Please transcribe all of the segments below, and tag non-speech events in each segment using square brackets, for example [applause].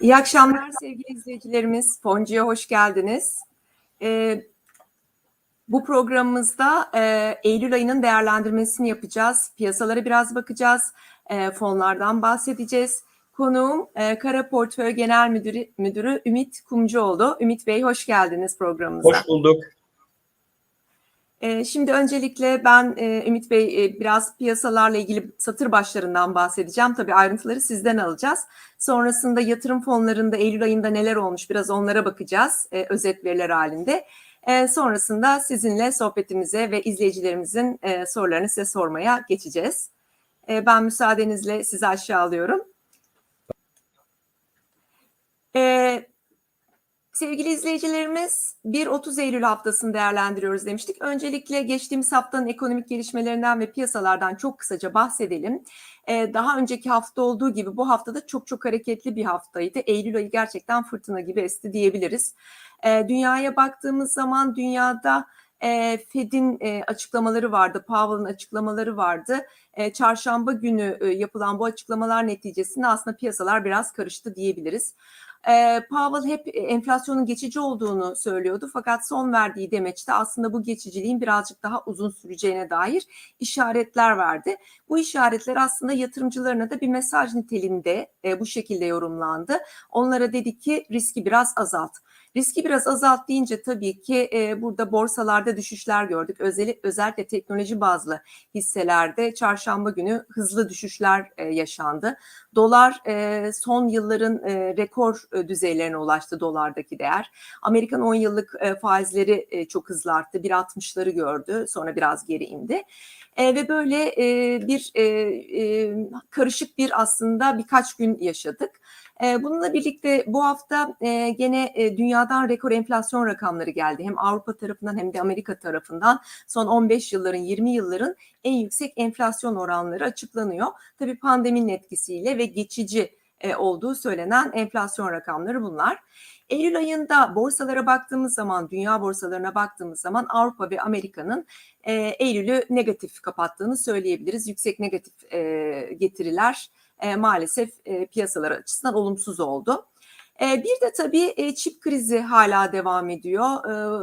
İyi akşamlar sevgili izleyicilerimiz. Foncu'ya hoş geldiniz. Ee, bu programımızda e, Eylül ayının değerlendirmesini yapacağız. Piyasalara biraz bakacağız. E, fonlardan bahsedeceğiz. Konuğum e, Kara Portföy Genel Müdürü, Müdürü Ümit Kumcuoğlu. Ümit Bey hoş geldiniz programımıza. Hoş bulduk. Ee, Şimdi öncelikle ben e, Ümit Bey e, biraz piyasalarla ilgili satır başlarından bahsedeceğim. Tabii ayrıntıları sizden alacağız. Sonrasında yatırım fonlarında Eylül ayında neler olmuş biraz onlara bakacağız e, özet veriler halinde. Sonrasında sizinle sohbetimize ve izleyicilerimizin sorularını size sormaya geçeceğiz. Ben müsaadenizle sizi aşağı alıyorum. E, Sevgili izleyicilerimiz 1-30 Eylül haftasını değerlendiriyoruz demiştik. Öncelikle geçtiğimiz haftanın ekonomik gelişmelerinden ve piyasalardan çok kısaca bahsedelim. Ee, daha önceki hafta olduğu gibi bu haftada çok çok hareketli bir haftaydı. Eylül ayı gerçekten fırtına gibi esti diyebiliriz. Ee, dünyaya baktığımız zaman dünyada e, Fed'in e, açıklamaları vardı, Powell'ın açıklamaları vardı. E, çarşamba günü e, yapılan bu açıklamalar neticesinde aslında piyasalar biraz karıştı diyebiliriz. E, Powell hep enflasyonun geçici olduğunu söylüyordu fakat son verdiği demeçte aslında bu geçiciliğin birazcık daha uzun süreceğine dair işaretler verdi. Bu işaretler aslında yatırımcılarına da bir mesaj niteliğinde e, bu şekilde yorumlandı. Onlara dedi ki riski biraz azalt. Riski biraz azalt deyince tabii ki e, burada borsalarda düşüşler gördük. Özel, özellikle teknoloji bazlı hisselerde çarşamba günü hızlı düşüşler e, yaşandı. Dolar e, son yılların e, rekor e, düzeylerine ulaştı dolardaki değer. Amerikan 10 yıllık e, faizleri e, çok hızlı arttı. 1.60'ları gördü sonra biraz geri indi. E, ve böyle e, bir e, e, karışık bir aslında birkaç gün yaşadık. E, bununla birlikte bu hafta e, gene e, dünyadan rekor enflasyon rakamları geldi. Hem Avrupa tarafından hem de Amerika tarafından son 15 yılların 20 yılların en yüksek enflasyon oranları açıklanıyor. Tabii pandeminin etkisiyle ve geçici e, olduğu söylenen enflasyon rakamları bunlar. Eylül ayında borsalara baktığımız zaman, dünya borsalarına baktığımız zaman Avrupa ve Amerika'nın Eylül'ü negatif kapattığını söyleyebiliriz. Yüksek negatif e, getiriler e, maalesef e, piyasalar açısından olumsuz oldu. E, bir de tabii e, çip krizi hala devam ediyor.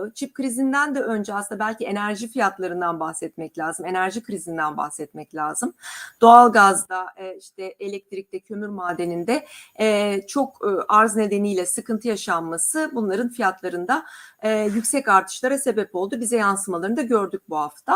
E, çip krizinden de önce aslında belki enerji fiyatlarından bahsetmek lazım. Enerji krizinden bahsetmek lazım. Doğalgazda, işte elektrikte, kömür madeninde çok arz nedeniyle sıkıntı yaşanması bunların fiyatlarında yüksek artışlara sebep oldu. Bize yansımalarını da gördük bu hafta.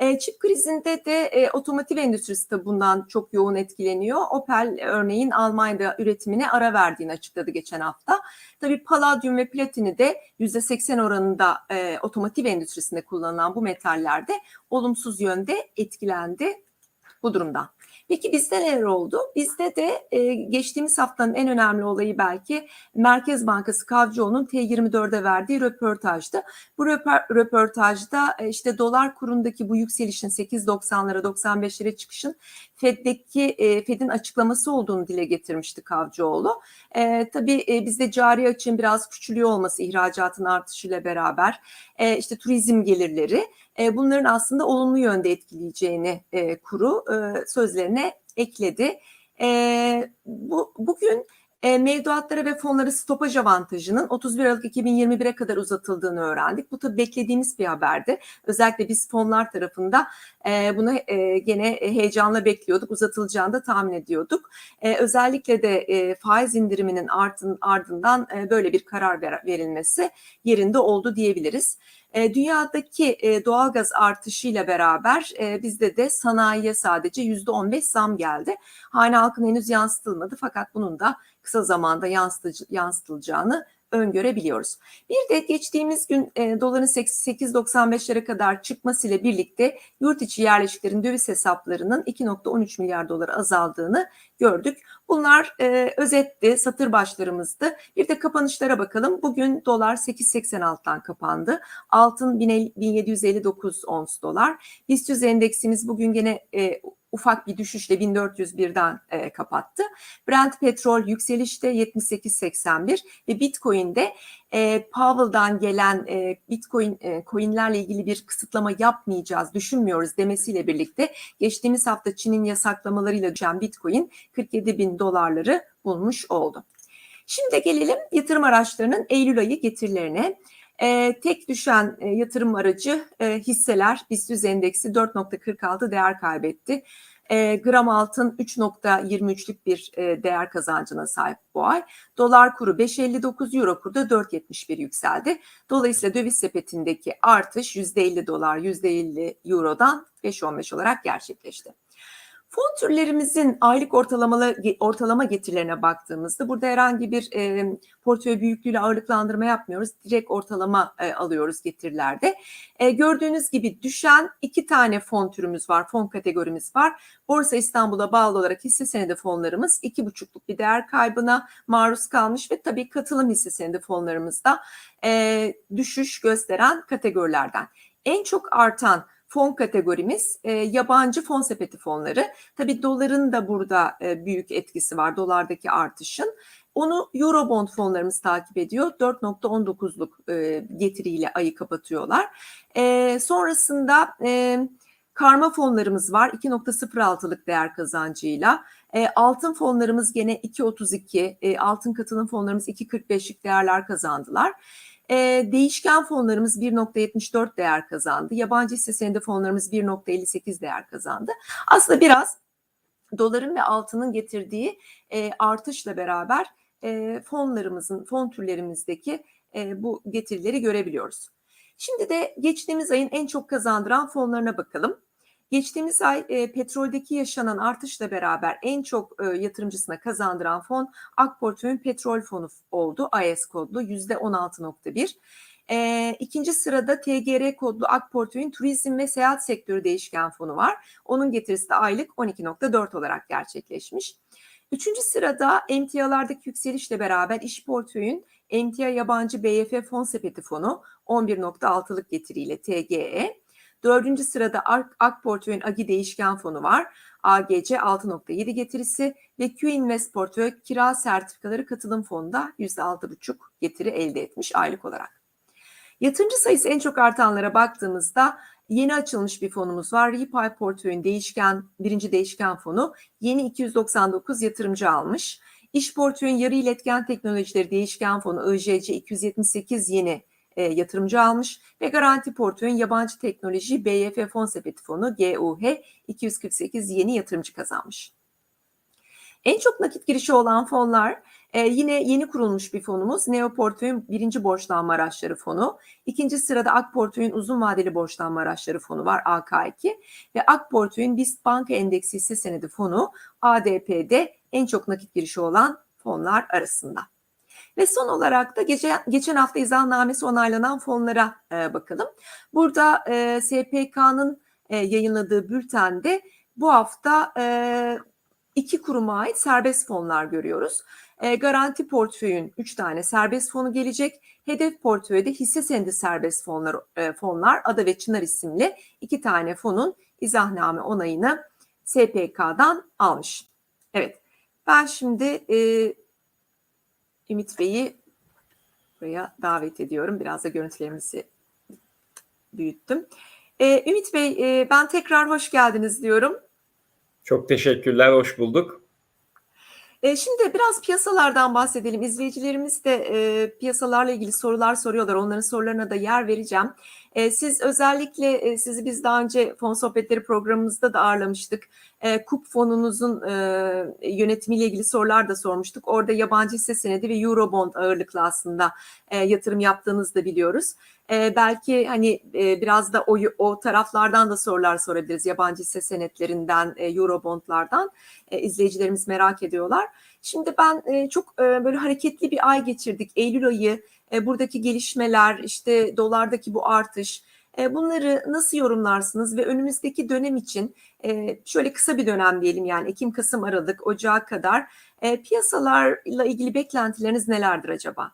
E, çip krizinde de e, otomotiv endüstrisi de bundan çok yoğun etkileniyor. Opel örneğin Almanya'da üretimine ara verdiğini açıkladı geçen hafta. Tabii paladyum ve platini de %80 oranında e, otomotiv endüstrisinde kullanılan bu metallerde olumsuz yönde etkilendi bu durumdan. Peki bizde neler oldu? Bizde de e, geçtiğimiz haftanın en önemli olayı belki Merkez Bankası Kavcıoğlu'nun T24'e verdiği röportajdı. Bu röportajda e, işte dolar kurundaki bu yükselişin 8.90'lara 95'lere çıkışın Fed'deki e, Fed'in açıklaması olduğunu dile getirmişti Kavcıoğlu. E, tabii e, bizde cari açığın biraz küçülüyor olması ihracatın artışıyla beraber e, işte turizm gelirleri e, bunların aslında olumlu yönde etkileyeceğini e, kuru e, sözlerine ekledi. E, bu bugün e, mevduatlara ve fonlara stopaj avantajının 31 Aralık 2021'e kadar uzatıldığını öğrendik. Bu tabii beklediğimiz bir haberdi. Özellikle biz fonlar tarafında e, bunu e, gene heyecanla bekliyorduk. Uzatılacağını da tahmin ediyorduk. E, özellikle de e, faiz indiriminin ardın, ardından e, böyle bir karar ver, verilmesi yerinde oldu diyebiliriz. E, dünyadaki e, doğalgaz artışıyla beraber e, bizde de sanayiye sadece yüzde 15 zam geldi. Hane halkın henüz yansıtılmadı fakat bunun da kısa zamanda yansıtılacağını öngörebiliyoruz. Bir de geçtiğimiz gün e, doların 8.95'lere kadar çıkmasıyla birlikte yurt içi yerleşiklerin döviz hesaplarının 2.13 milyar dolar azaldığını gördük. Bunlar e, özetti, satır başlarımızdı. Bir de kapanışlara bakalım. Bugün dolar 8.86'dan kapandı. Altın 1759 ons dolar. BIST endeksimiz bugün gene e, ufak bir düşüşle 1401'den e, kapattı. Brent petrol yükselişte 78.81 ve Bitcoin'de e, Powell'dan gelen e, Bitcoin e, coinlerle ilgili bir kısıtlama yapmayacağız, düşünmüyoruz demesiyle birlikte geçtiğimiz hafta Çin'in yasaklamalarıyla düşen Bitcoin 47 bin dolarları bulmuş oldu. Şimdi gelelim yatırım araçlarının Eylül ayı getirilerine. E, tek düşen e, yatırım aracı e, hisseler BIST endeksi 4.46 değer kaybetti. E, gram altın 3.23'lük bir e, değer kazancına sahip bu ay. Dolar kuru 5.59, euro kuru da 4.71 yükseldi. Dolayısıyla döviz sepetindeki artış %50 dolar, %50 eurodan 5.15 olarak gerçekleşti. Fon türlerimizin aylık ortalamalı, ortalama getirilerine baktığımızda burada herhangi bir e, portföy büyüklüğüyle ağırlıklandırma yapmıyoruz. Direkt ortalama e, alıyoruz getirilerde. E, gördüğünüz gibi düşen iki tane fon türümüz var, fon kategorimiz var. Borsa İstanbul'a bağlı olarak hisse senedi fonlarımız iki buçukluk bir değer kaybına maruz kalmış ve tabii katılım hisse senedi fonlarımızda e, düşüş gösteren kategorilerden. En çok artan fon kategorimiz e, yabancı fon sepeti fonları. Tabii doların da burada e, büyük etkisi var dolardaki artışın. Onu Eurobond fonlarımız takip ediyor. 4.19'luk e, getiriyle ayı kapatıyorlar. E, sonrasında e, karma fonlarımız var 2.06'lık değer kazancıyla. E, altın fonlarımız gene 2.32, e, altın katılım fonlarımız 2.45'lik değerler kazandılar. E, değişken fonlarımız 1.74 değer kazandı. Yabancı hisse senedi fonlarımız 1.58 değer kazandı. Aslında biraz doların ve altının getirdiği e, artışla beraber e, fonlarımızın, fon türlerimizdeki e, bu getirileri görebiliyoruz. Şimdi de geçtiğimiz ayın en çok kazandıran fonlarına bakalım. Geçtiğimiz ay e, petroldeki yaşanan artışla beraber en çok e, yatırımcısına kazandıran fon Akportföy'ün petrol fonu oldu. AES kodlu %16.1. E, ikinci sırada TGR kodlu Akportföy'ün turizm ve seyahat sektörü değişken fonu var. Onun getirisi de aylık 12.4 olarak gerçekleşmiş. Üçüncü sırada emtialardaki yükselişle beraber iş portföyün emtia yabancı BYF fon sepeti fonu 11.6'lık getiriyle TGE. Dördüncü sırada AK, Portföy'ün AGI değişken fonu var. AGC 6.7 getirisi ve Q Invest Portföy kira sertifikaları katılım fonunda %6.5 getiri elde etmiş aylık olarak. Yatırımcı sayısı en çok artanlara baktığımızda yeni açılmış bir fonumuz var. Repay Portföy'ün değişken, birinci değişken fonu yeni 299 yatırımcı almış. İş Portföy'ün yarı iletken teknolojileri değişken fonu IJC 278 yeni e, yatırımcı almış ve Garanti Portföy'ün yabancı teknoloji BYF Fon Sepeti Fonu GUH 248 yeni yatırımcı kazanmış. En çok nakit girişi olan fonlar e, yine yeni kurulmuş bir fonumuz Neo Portföy'ün birinci borçlanma araçları fonu. İkinci sırada Ak Portföy'ün uzun vadeli borçlanma araçları fonu var AK2 ve Ak Portföy'ün BIST Banka Endeksi hisse senedi fonu ADP'de en çok nakit girişi olan fonlar arasında. Ve son olarak da gece, geçen hafta izahnamesi onaylanan fonlara e, bakalım. Burada e, SPK'nın e, yayınladığı bültende bu hafta e, iki kuruma ait serbest fonlar görüyoruz. E, garanti portföyün 3 tane serbest fonu gelecek. Hedef portföyde hisse senedi serbest fonlar, e, fonlar Ada ve Çınar isimli iki tane fonun izahname onayını SPK'dan almış. Evet ben şimdi e, Ümit Bey'i buraya davet ediyorum. Biraz da görüntülerimizi büyüttüm. Ee, Ümit Bey e, ben tekrar hoş geldiniz diyorum. Çok teşekkürler, hoş bulduk. E, şimdi biraz piyasalardan bahsedelim. İzleyicilerimiz de e, piyasalarla ilgili sorular soruyorlar. Onların sorularına da yer vereceğim. E, siz özellikle e, sizi biz daha önce fon sohbetleri programımızda da ağırlamıştık. E, KUP fonunuzun e, yönetimiyle ilgili sorular da sormuştuk. Orada yabancı hisse senedi ve Eurobond ağırlıklı aslında e, yatırım yaptığınızı da biliyoruz. E, belki hani e, biraz da o, o taraflardan da sorular sorabiliriz. Yabancı hisse senetlerinden, e, Eurobondlardan e, izleyicilerimiz merak ediyorlar. Şimdi ben e, çok e, böyle hareketli bir ay geçirdik. Eylül ayı e, buradaki gelişmeler, işte dolardaki bu artış, e, bunları nasıl yorumlarsınız ve önümüzdeki dönem için e, şöyle kısa bir dönem diyelim yani Ekim, Kasım, Aralık, Ocağa kadar e, piyasalarla ilgili beklentileriniz nelerdir acaba?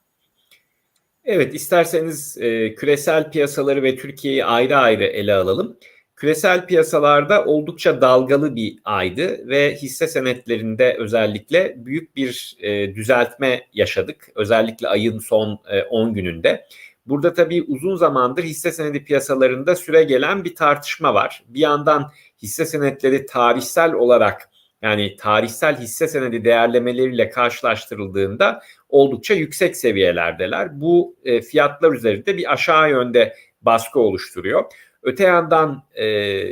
Evet, isterseniz e, küresel piyasaları ve Türkiye'yi ayrı ayrı ele alalım. Küresel piyasalarda oldukça dalgalı bir aydı ve hisse senetlerinde özellikle büyük bir e, düzeltme yaşadık. Özellikle ayın son e, 10 gününde. Burada tabii uzun zamandır hisse senedi piyasalarında süre gelen bir tartışma var. Bir yandan hisse senetleri tarihsel olarak yani tarihsel hisse senedi değerlemeleriyle karşılaştırıldığında oldukça yüksek seviyelerdeler. Bu e, fiyatlar üzerinde bir aşağı yönde baskı oluşturuyor. Öte yandan e,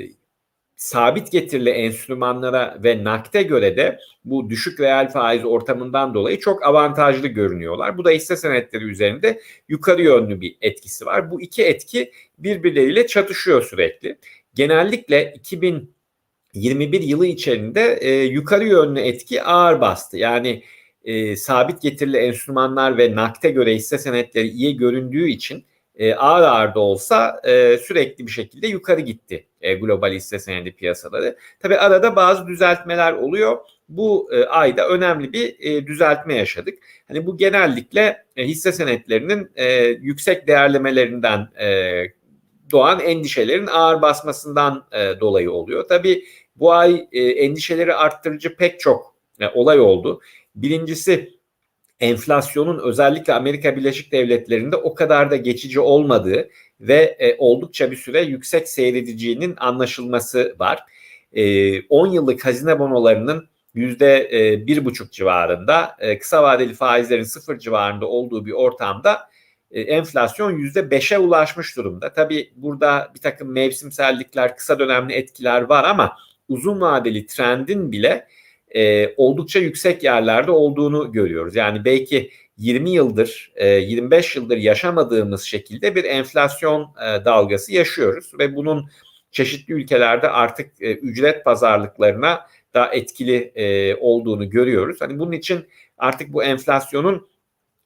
sabit getirili enstrümanlara ve nakde göre de bu düşük reel faiz ortamından dolayı çok avantajlı görünüyorlar. Bu da hisse senetleri üzerinde yukarı yönlü bir etkisi var. Bu iki etki birbirleriyle çatışıyor sürekli. Genellikle 2021 yılı içerisinde e, yukarı yönlü etki ağır bastı. Yani e, sabit getirili enstrümanlar ve nakde göre hisse senetleri iyi göründüğü için e, ağır ağır da olsa e, sürekli bir şekilde yukarı gitti e, global hisse senedi piyasaları. Tabi arada bazı düzeltmeler oluyor. Bu e, ayda önemli bir e, düzeltme yaşadık. Hani bu genellikle e, hisse senetlerinin e, yüksek değerlemelerinden e, doğan endişelerin ağır basmasından e, dolayı oluyor. Tabi bu ay e, endişeleri arttırıcı pek çok e, olay oldu. Birincisi enflasyonun özellikle Amerika Birleşik Devletleri'nde o kadar da geçici olmadığı ve e, oldukça bir süre yüksek seyredeceğinin anlaşılması var. E, 10 yıllık hazine bonolarının yüzde e, bir buçuk civarında, e, kısa vadeli faizlerin sıfır civarında olduğu bir ortamda e, enflasyon yüzde beşe ulaşmış durumda. Tabii burada bir takım mevsimsellikler, kısa dönemli etkiler var ama uzun vadeli trendin bile e, oldukça yüksek yerlerde olduğunu görüyoruz. Yani belki 20 yıldır, e, 25 yıldır yaşamadığımız şekilde bir enflasyon e, dalgası yaşıyoruz ve bunun çeşitli ülkelerde artık e, ücret pazarlıklarına da etkili e, olduğunu görüyoruz. Hani bunun için artık bu enflasyonun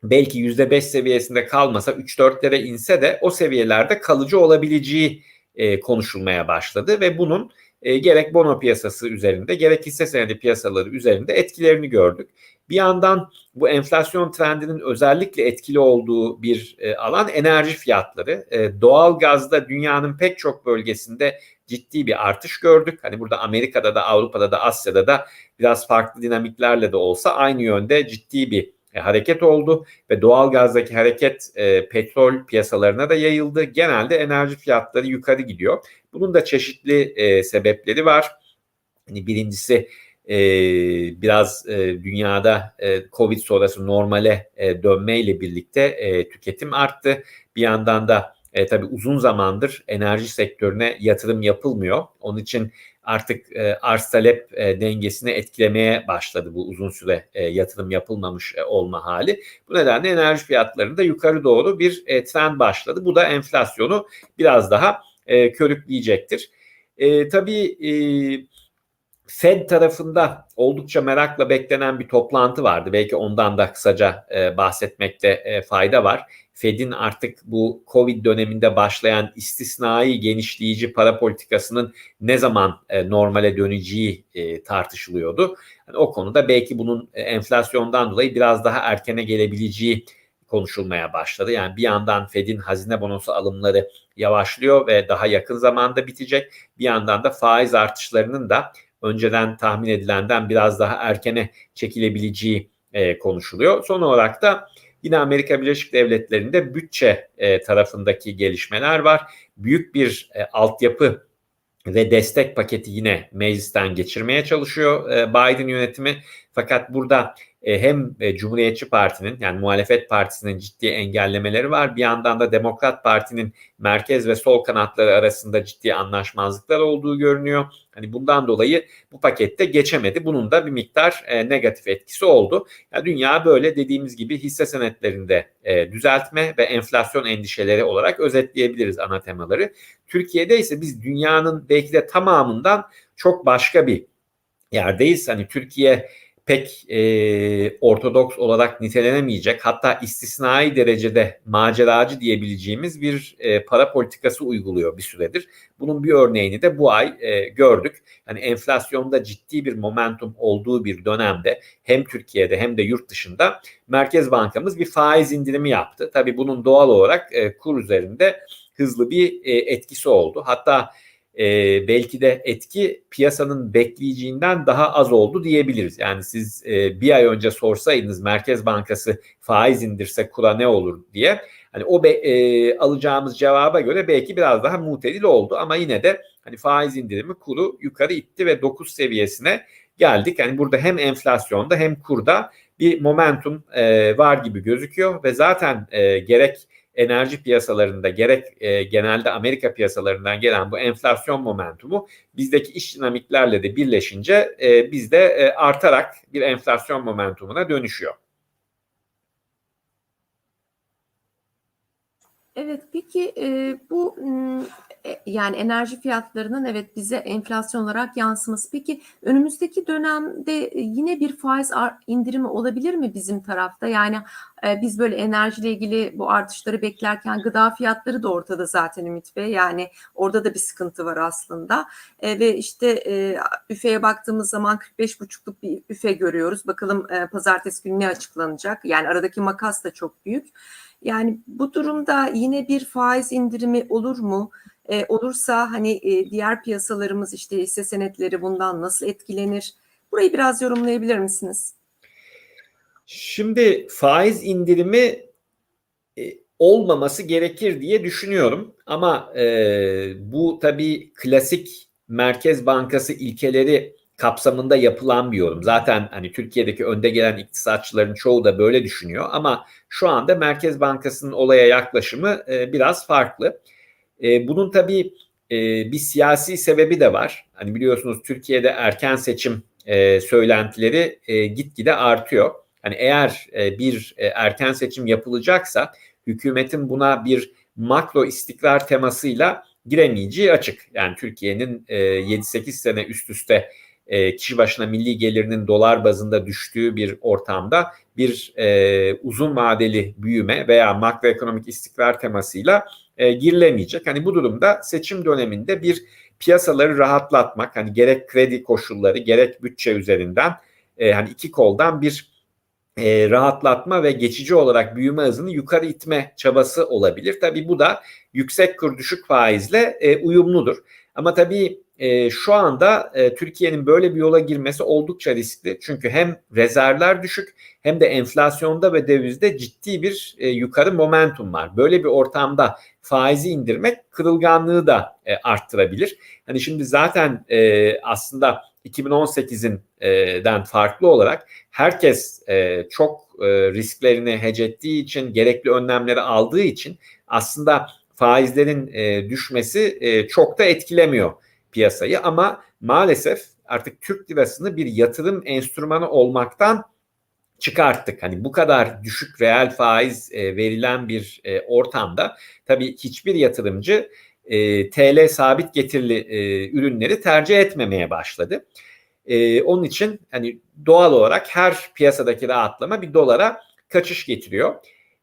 belki %5 seviyesinde kalmasa 3-4'lere inse de o seviyelerde kalıcı olabileceği e, konuşulmaya başladı ve bunun e, gerek bono piyasası üzerinde gerek hisse senedi piyasaları üzerinde etkilerini gördük. Bir yandan bu enflasyon trendinin özellikle etkili olduğu bir e, alan enerji fiyatları. E, doğal gazda dünyanın pek çok bölgesinde ciddi bir artış gördük. Hani burada Amerika'da da Avrupa'da da Asya'da da biraz farklı dinamiklerle de olsa aynı yönde ciddi bir e, hareket oldu ve doğal gazdaki hareket e, petrol piyasalarına da yayıldı. Genelde enerji fiyatları yukarı gidiyor. Bunun da çeşitli e, sebepleri var. Hani birincisi e, biraz e, dünyada e, Covid sonrası normale e, dönmeyle birlikte e, tüketim arttı. Bir yandan da e, tabii uzun zamandır enerji sektörüne yatırım yapılmıyor. Onun için artık e, arz talep e, dengesini etkilemeye başladı bu uzun süre e, yatırım yapılmamış e, olma hali. Bu nedenle enerji fiyatlarında yukarı doğru bir e, trend başladı. Bu da enflasyonu biraz daha e, körükleyecektir. E, tabii e, Fed tarafında oldukça merakla beklenen bir toplantı vardı. Belki ondan da kısaca e, bahsetmekte e, fayda var. Fed'in artık bu Covid döneminde başlayan istisnai genişleyici para politikasının ne zaman e, normale döneceği e, tartışılıyordu. Yani o konuda belki bunun e, enflasyondan dolayı biraz daha erkene gelebileceği konuşulmaya başladı. Yani bir yandan Fed'in hazine bonosu alımları yavaşlıyor ve daha yakın zamanda bitecek. Bir yandan da faiz artışlarının da önceden tahmin edilenden biraz daha erkene çekilebileceği e, konuşuluyor. Son olarak da yine Amerika Birleşik Devletleri'nde bütçe e, tarafındaki gelişmeler var. Büyük bir e, altyapı ve destek paketi yine meclisten geçirmeye çalışıyor e, Biden yönetimi. Fakat burada hem e, Cumhuriyetçi Parti'nin yani muhalefet partisinin ciddi engellemeleri var. Bir yandan da Demokrat Parti'nin merkez ve sol kanatları arasında ciddi anlaşmazlıklar olduğu görünüyor. Hani bundan dolayı bu pakette geçemedi. Bunun da bir miktar e, negatif etkisi oldu. Yani dünya böyle dediğimiz gibi hisse senetlerinde e, düzeltme ve enflasyon endişeleri olarak özetleyebiliriz ana temaları. Türkiye'de ise biz dünyanın belki de tamamından çok başka bir yerdeyiz. Hani Türkiye pek e, ortodoks olarak nitelenemeyecek hatta istisnai derecede maceracı diyebileceğimiz bir e, para politikası uyguluyor bir süredir. Bunun bir örneğini de bu ay e, gördük. Yani enflasyonda ciddi bir momentum olduğu bir dönemde hem Türkiye'de hem de yurt dışında Merkez Bankamız bir faiz indirimi yaptı. Tabii bunun doğal olarak e, kur üzerinde hızlı bir e, etkisi oldu. Hatta e, belki de etki piyasanın bekleyeceğinden daha az oldu diyebiliriz. Yani siz e, bir ay önce sorsaydınız Merkez Bankası faiz indirse kura ne olur diye hani o be, e, alacağımız cevaba göre belki biraz daha mutedil oldu ama yine de hani faiz indirimi kuru yukarı itti ve 9 seviyesine geldik. Yani burada hem enflasyonda hem kurda bir momentum e, var gibi gözüküyor ve zaten e, gerek enerji piyasalarında gerek e, genelde Amerika piyasalarından gelen bu enflasyon momentumu bizdeki iş dinamiklerle de birleşince e, bizde e, artarak bir enflasyon momentumuna dönüşüyor. Evet, peki e, bu yani enerji fiyatlarının evet bize enflasyon olarak yansıması. Peki önümüzdeki dönemde e, yine bir faiz indirimi olabilir mi bizim tarafta? Yani e, biz böyle enerjiyle ilgili bu artışları beklerken gıda fiyatları da ortada zaten Ümit Bey. Yani orada da bir sıkıntı var aslında. E, ve işte e, üfeye baktığımız zaman 45,5'luk bir üfe görüyoruz. Bakalım e, pazartesi günü ne açıklanacak? Yani aradaki makas da çok büyük. Yani bu durumda yine bir faiz indirimi olur mu? E, olursa hani e, diğer piyasalarımız işte hisse senetleri bundan nasıl etkilenir? Burayı biraz yorumlayabilir misiniz? Şimdi faiz indirimi e, olmaması gerekir diye düşünüyorum. Ama e, bu tabii klasik Merkez Bankası ilkeleri kapsamında yapılan bir yorum. Zaten hani Türkiye'deki önde gelen iktisatçıların çoğu da böyle düşünüyor ama şu anda Merkez Bankası'nın olaya yaklaşımı e, biraz farklı. E, bunun tabii e, bir siyasi sebebi de var. Hani biliyorsunuz Türkiye'de erken seçim e, söylentileri e, gitgide artıyor. Hani eğer e, bir e, erken seçim yapılacaksa hükümetin buna bir makro istikrar temasıyla giremeyeceği açık. Yani Türkiye'nin e, 7-8 sene üst üste e, kişi başına milli gelirinin dolar bazında düştüğü bir ortamda bir e, uzun vadeli büyüme veya makroekonomik istikrar temasıyla e, girilemeyecek. Hani bu durumda seçim döneminde bir piyasaları rahatlatmak, hani gerek kredi koşulları gerek bütçe üzerinden e, hani iki koldan bir e, rahatlatma ve geçici olarak büyüme hızını yukarı itme çabası olabilir. Tabii bu da yüksek kur düşük faizle e, uyumludur. Ama tabii e, şu anda e, Türkiye'nin böyle bir yola girmesi oldukça riskli. Çünkü hem rezervler düşük hem de enflasyonda ve dövizde ciddi bir e, yukarı momentum var. Böyle bir ortamda faizi indirmek kırılganlığı da e, arttırabilir. Hani şimdi zaten e, aslında 2018'den farklı olarak herkes e, çok e, risklerini hece ettiği için gerekli önlemleri aldığı için aslında faizlerin e, düşmesi e, çok da etkilemiyor piyasayı ama maalesef artık Türk lirasını bir yatırım enstrümanı olmaktan çıkarttık. Hani bu kadar düşük reel faiz e, verilen bir e, ortamda tabii hiçbir yatırımcı e, TL sabit getirili e, ürünleri tercih etmemeye başladı. E, onun için hani doğal olarak her piyasadaki rahatlama bir dolara kaçış getiriyor.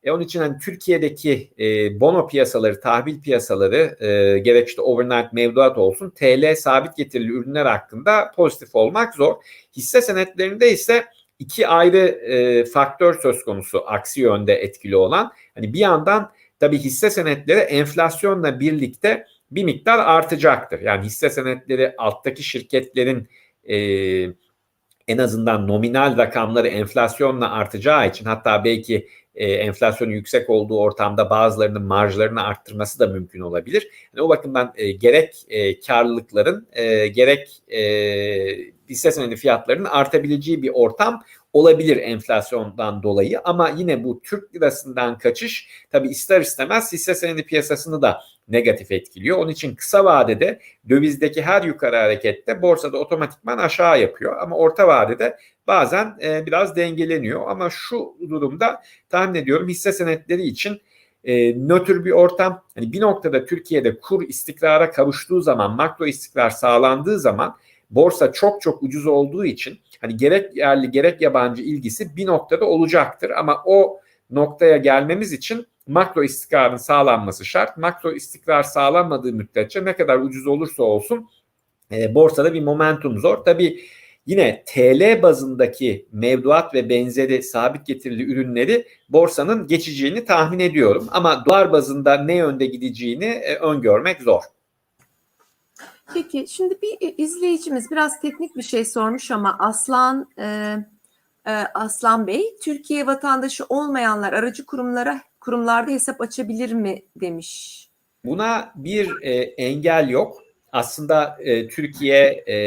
E, onun için hani Türkiye'deki e, bono piyasaları, tahvil piyasaları e, gerek işte overnight mevduat olsun TL sabit getirili ürünler hakkında pozitif olmak zor. Hisse senetlerinde ise iki ayrı e, faktör söz konusu aksi yönde etkili olan. Hani bir yandan tabii hisse senetleri enflasyonla birlikte bir miktar artacaktır. Yani hisse senetleri alttaki şirketlerin e, en azından nominal rakamları enflasyonla artacağı için hatta belki e, enflasyonun yüksek olduğu ortamda bazılarının marjlarını arttırması da mümkün olabilir. Yani o bakımdan e, gerek e, karlılıkların e, gerek e, hisse senedi fiyatlarının artabileceği bir ortam olabilir enflasyondan dolayı ama yine bu Türk lirasından kaçış tabi ister istemez hisse senedi piyasasını da negatif etkiliyor. Onun için kısa vadede dövizdeki her yukarı harekette borsada otomatikman aşağı yapıyor ama orta vadede bazen e, biraz dengeleniyor ama şu durumda tahmin ediyorum hisse senetleri için e, nötr bir ortam. Hani bir noktada Türkiye'de kur istikrara kavuştuğu zaman, makro istikrar sağlandığı zaman borsa çok çok ucuz olduğu için hani gerek yerli gerek yabancı ilgisi bir noktada olacaktır ama o noktaya gelmemiz için makro istikrarın sağlanması şart. Makro istikrar sağlanmadığı müddetçe ne kadar ucuz olursa olsun e, borsada bir momentum zor. Tabii yine TL bazındaki mevduat ve benzeri sabit getirili ürünleri borsanın geçeceğini tahmin ediyorum. Ama dolar bazında ne yönde gideceğini e, öngörmek zor. Peki şimdi bir izleyicimiz biraz teknik bir şey sormuş ama Aslan e, e, Aslan Bey Türkiye vatandaşı olmayanlar aracı kurumlara kurumlarda hesap açabilir mi demiş. Buna bir e, engel yok aslında e, Türkiye e,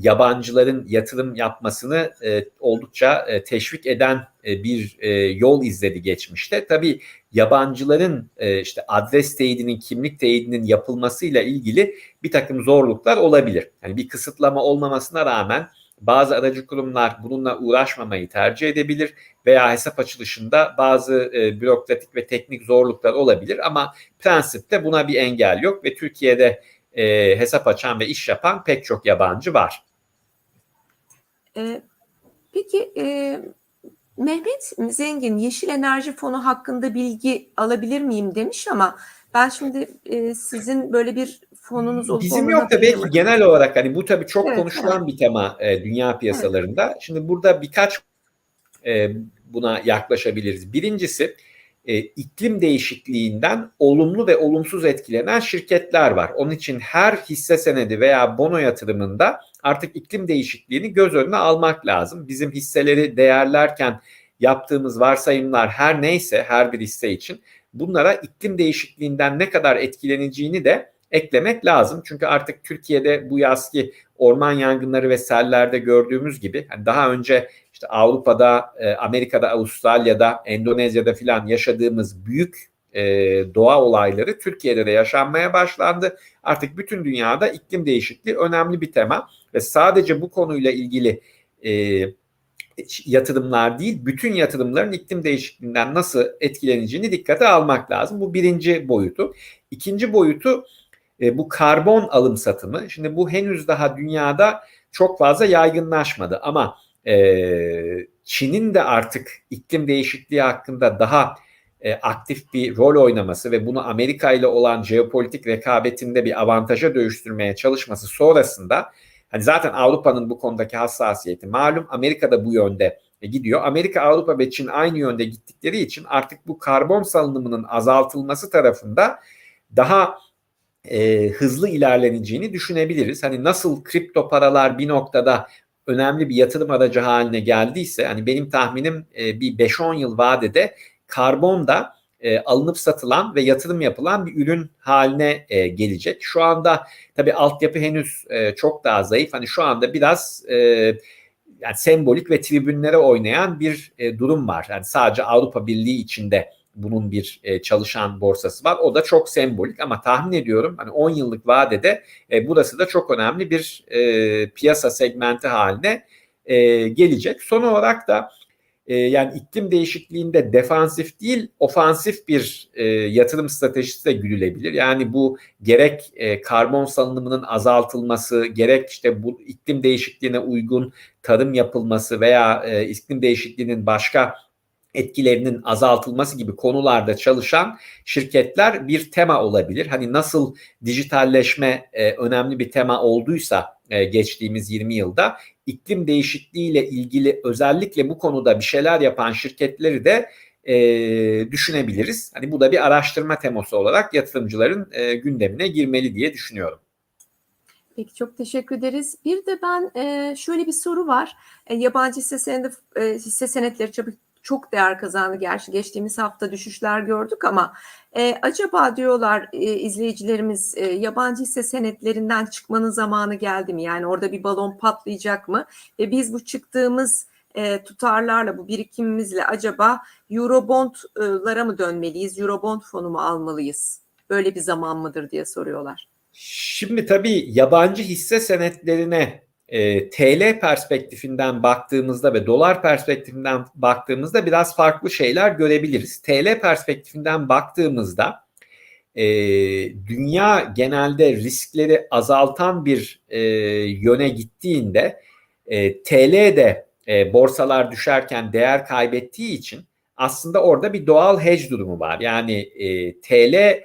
yabancıların yatırım yapmasını e, oldukça e, teşvik eden e, bir e, yol izledi geçmişte. Tabii yabancıların e, işte adres teyidinin, kimlik teyidinin yapılmasıyla ilgili bir takım zorluklar olabilir. Yani bir kısıtlama olmamasına rağmen bazı aracı kurumlar bununla uğraşmamayı tercih edebilir veya hesap açılışında bazı e, bürokratik ve teknik zorluklar olabilir ama prensipte buna bir engel yok ve Türkiye'de e, hesap açan ve iş yapan pek çok yabancı var. E, peki e, Mehmet Zengin Yeşil Enerji Fonu hakkında bilgi alabilir miyim demiş ama ben şimdi e, sizin böyle bir fonunuz olup Bizim yok da belki genel olarak hani bu tabii çok evet, konuşulan evet. bir tema e, dünya piyasalarında. Evet. Şimdi burada birkaç e, buna yaklaşabiliriz. Birincisi e, iklim değişikliğinden olumlu ve olumsuz etkilenen şirketler var. Onun için her hisse senedi veya bono yatırımında artık iklim değişikliğini göz önüne almak lazım. Bizim hisseleri değerlerken yaptığımız varsayımlar her neyse her bir hisse için bunlara iklim değişikliğinden ne kadar etkileneceğini de eklemek lazım. Çünkü artık Türkiye'de bu yazki orman yangınları ve sellerde gördüğümüz gibi hani daha önce işte Avrupa'da, Amerika'da, Avustralya'da, Endonezya'da filan yaşadığımız büyük doğa olayları Türkiye'de de yaşanmaya başlandı. Artık bütün dünyada iklim değişikliği önemli bir tema ve sadece bu konuyla ilgili yatırımlar değil, bütün yatırımların iklim değişikliğinden nasıl etkileneceğini dikkate almak lazım. Bu birinci boyutu. İkinci boyutu e, bu karbon alım satımı. Şimdi bu henüz daha dünyada çok fazla yaygınlaşmadı ama e, Çin'in de artık iklim değişikliği hakkında daha e, aktif bir rol oynaması ve bunu Amerika ile olan jeopolitik rekabetinde bir avantaja dönüştürmeye çalışması sonrasında hani zaten Avrupa'nın bu konudaki hassasiyeti malum Amerika da bu yönde gidiyor. Amerika, Avrupa ve Çin aynı yönde gittikleri için artık bu karbon salınımının azaltılması tarafında daha e, hızlı ilerleneceğini düşünebiliriz. Hani nasıl kripto paralar bir noktada önemli bir yatırım aracı haline geldiyse hani benim tahminim e, bir 5-10 yıl vadede karbon da e, alınıp satılan ve yatırım yapılan bir ürün haline e, gelecek. Şu anda tabii altyapı henüz e, çok daha zayıf. Hani şu anda biraz e, yani sembolik ve tribünlere oynayan bir e, durum var. Yani sadece Avrupa Birliği içinde bunun bir e, çalışan borsası var. O da çok sembolik ama tahmin ediyorum hani 10 yıllık vadede e, burası da çok önemli bir e, piyasa segmenti haline e, gelecek. Son olarak da e, yani iklim değişikliğinde defansif değil ofansif bir e, yatırım stratejisi de güdülebilir. Yani bu gerek e, karbon salınımının azaltılması, gerek işte bu iklim değişikliğine uygun tarım yapılması veya e, iklim değişikliğinin başka etkilerinin azaltılması gibi konularda çalışan şirketler bir tema olabilir. Hani nasıl dijitalleşme e, önemli bir tema olduysa e, geçtiğimiz 20 yılda iklim değişikliğiyle ilgili özellikle bu konuda bir şeyler yapan şirketleri de e, düşünebiliriz. Hani bu da bir araştırma teması olarak yatırımcıların e, gündemine girmeli diye düşünüyorum. Peki çok teşekkür ederiz. Bir de ben e, şöyle bir soru var. E, yabancı hisse senedi e, hisse senetleri çabuk çok değer kazandı. Gerçi geçtiğimiz hafta düşüşler gördük ama e, acaba diyorlar e, izleyicilerimiz e, yabancı hisse senetlerinden çıkmanın zamanı geldi mi? Yani orada bir balon patlayacak mı? Ve biz bu çıktığımız e, tutarlarla bu birikimimizle acaba Eurobond'lara mı dönmeliyiz? Eurobond fonu mu almalıyız? Böyle bir zaman mıdır diye soruyorlar. Şimdi tabii yabancı hisse senetlerine e, TL perspektifinden baktığımızda ve dolar perspektifinden baktığımızda biraz farklı şeyler görebiliriz. TL perspektifinden baktığımızda e, dünya genelde riskleri azaltan bir e, yöne gittiğinde e, TL e, borsalar düşerken değer kaybettiği için aslında orada bir doğal hedge durumu var. Yani e, TL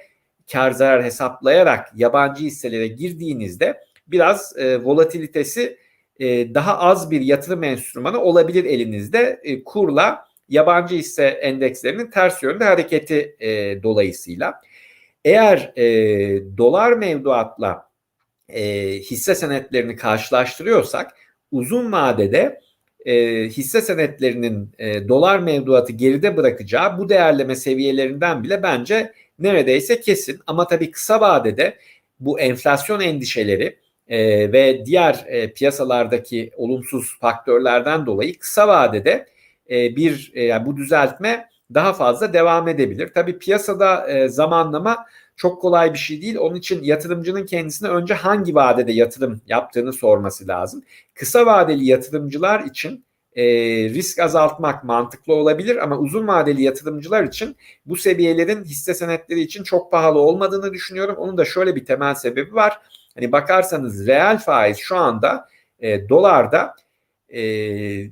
kar zarar hesaplayarak yabancı hisselere girdiğinizde biraz e, volatilitesi e, daha az bir yatırım enstrümanı olabilir elinizde e, kurla yabancı hisse endekslerinin ters yönde hareketi e, dolayısıyla. Eğer e, dolar mevduatla e, hisse senetlerini karşılaştırıyorsak uzun vadede e, hisse senetlerinin e, dolar mevduatı geride bırakacağı bu değerleme seviyelerinden bile bence neredeyse kesin. Ama tabii kısa vadede bu enflasyon endişeleri e, ve diğer e, piyasalardaki olumsuz faktörlerden dolayı kısa vadede e, bir e, yani bu düzeltme daha fazla devam edebilir. Tabii piyasada e, zamanlama çok kolay bir şey değil. Onun için yatırımcının kendisine önce hangi vadede yatırım yaptığını sorması lazım. Kısa vadeli yatırımcılar için e, risk azaltmak mantıklı olabilir ama uzun vadeli yatırımcılar için bu seviyelerin hisse senetleri için çok pahalı olmadığını düşünüyorum. Onun da şöyle bir temel sebebi var. Hani bakarsanız reel faiz şu anda e, dolarda e,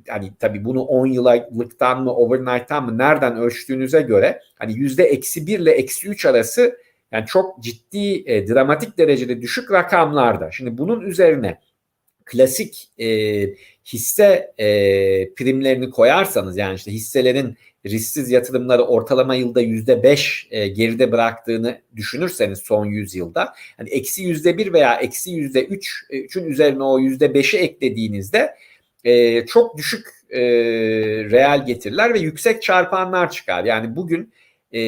hani tabii bunu 10 yıllıktan mı overnight'tan mı nereden ölçtüğünüze göre hani yüzde eksi 1 ile eksi 3 arası yani çok ciddi e, dramatik derecede düşük rakamlarda. Şimdi bunun üzerine klasik e, hisse e, primlerini koyarsanız yani işte hisselerin risksiz yatırımları ortalama yılda yüzde beş geride bıraktığını düşünürseniz son 100 yılda hani eksi yüzde bir veya eksi yüzde üç üçün üzerine o yüzde beşi eklediğinizde e, çok düşük e, reel getiriler ve yüksek çarpanlar çıkar. Yani bugün e,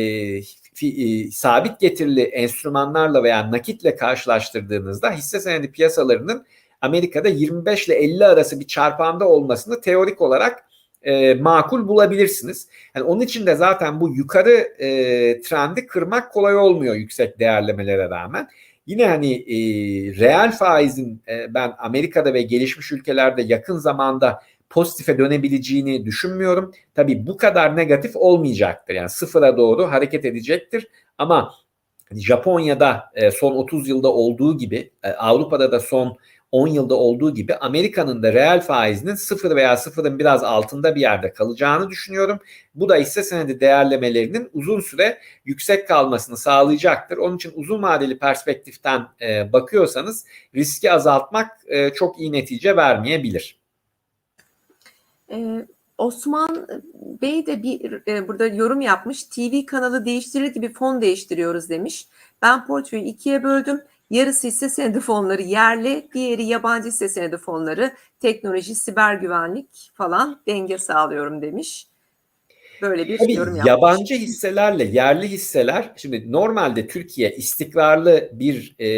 fi, e, sabit getirili enstrümanlarla veya nakitle karşılaştırdığınızda hisse senedi piyasalarının Amerika'da 25 ile 50 arası bir çarpanda olmasını teorik olarak e, makul bulabilirsiniz. Yani onun için de zaten bu yukarı e, trendi kırmak kolay olmuyor yüksek değerlemelere rağmen. Yine hani e, reel faizin e, ben Amerika'da ve gelişmiş ülkelerde yakın zamanda pozitife dönebileceğini düşünmüyorum. Tabii bu kadar negatif olmayacaktır. Yani sıfıra doğru hareket edecektir. Ama Japonya'da e, son 30 yılda olduğu gibi e, Avrupa'da da son 10 yılda olduğu gibi Amerika'nın da reel faizinin sıfır veya sıfırın biraz altında bir yerde kalacağını düşünüyorum. Bu da hisse senedi değerlemelerinin uzun süre yüksek kalmasını sağlayacaktır. Onun için uzun vadeli perspektiften e, bakıyorsanız riski azaltmak e, çok iyi netice vermeyebilir. Ee, Osman Bey de bir e, burada yorum yapmış. TV kanalı değiştirir gibi fon değiştiriyoruz demiş. Ben portföyü ikiye böldüm. Yarısı hisse senedi fonları yerli, diğeri yabancı hisse senedi fonları, teknoloji, siber güvenlik falan denge sağlıyorum demiş. Böyle bir Tabii yorum yapmış. yabancı hisselerle yerli hisseler şimdi normalde Türkiye istikrarlı bir e,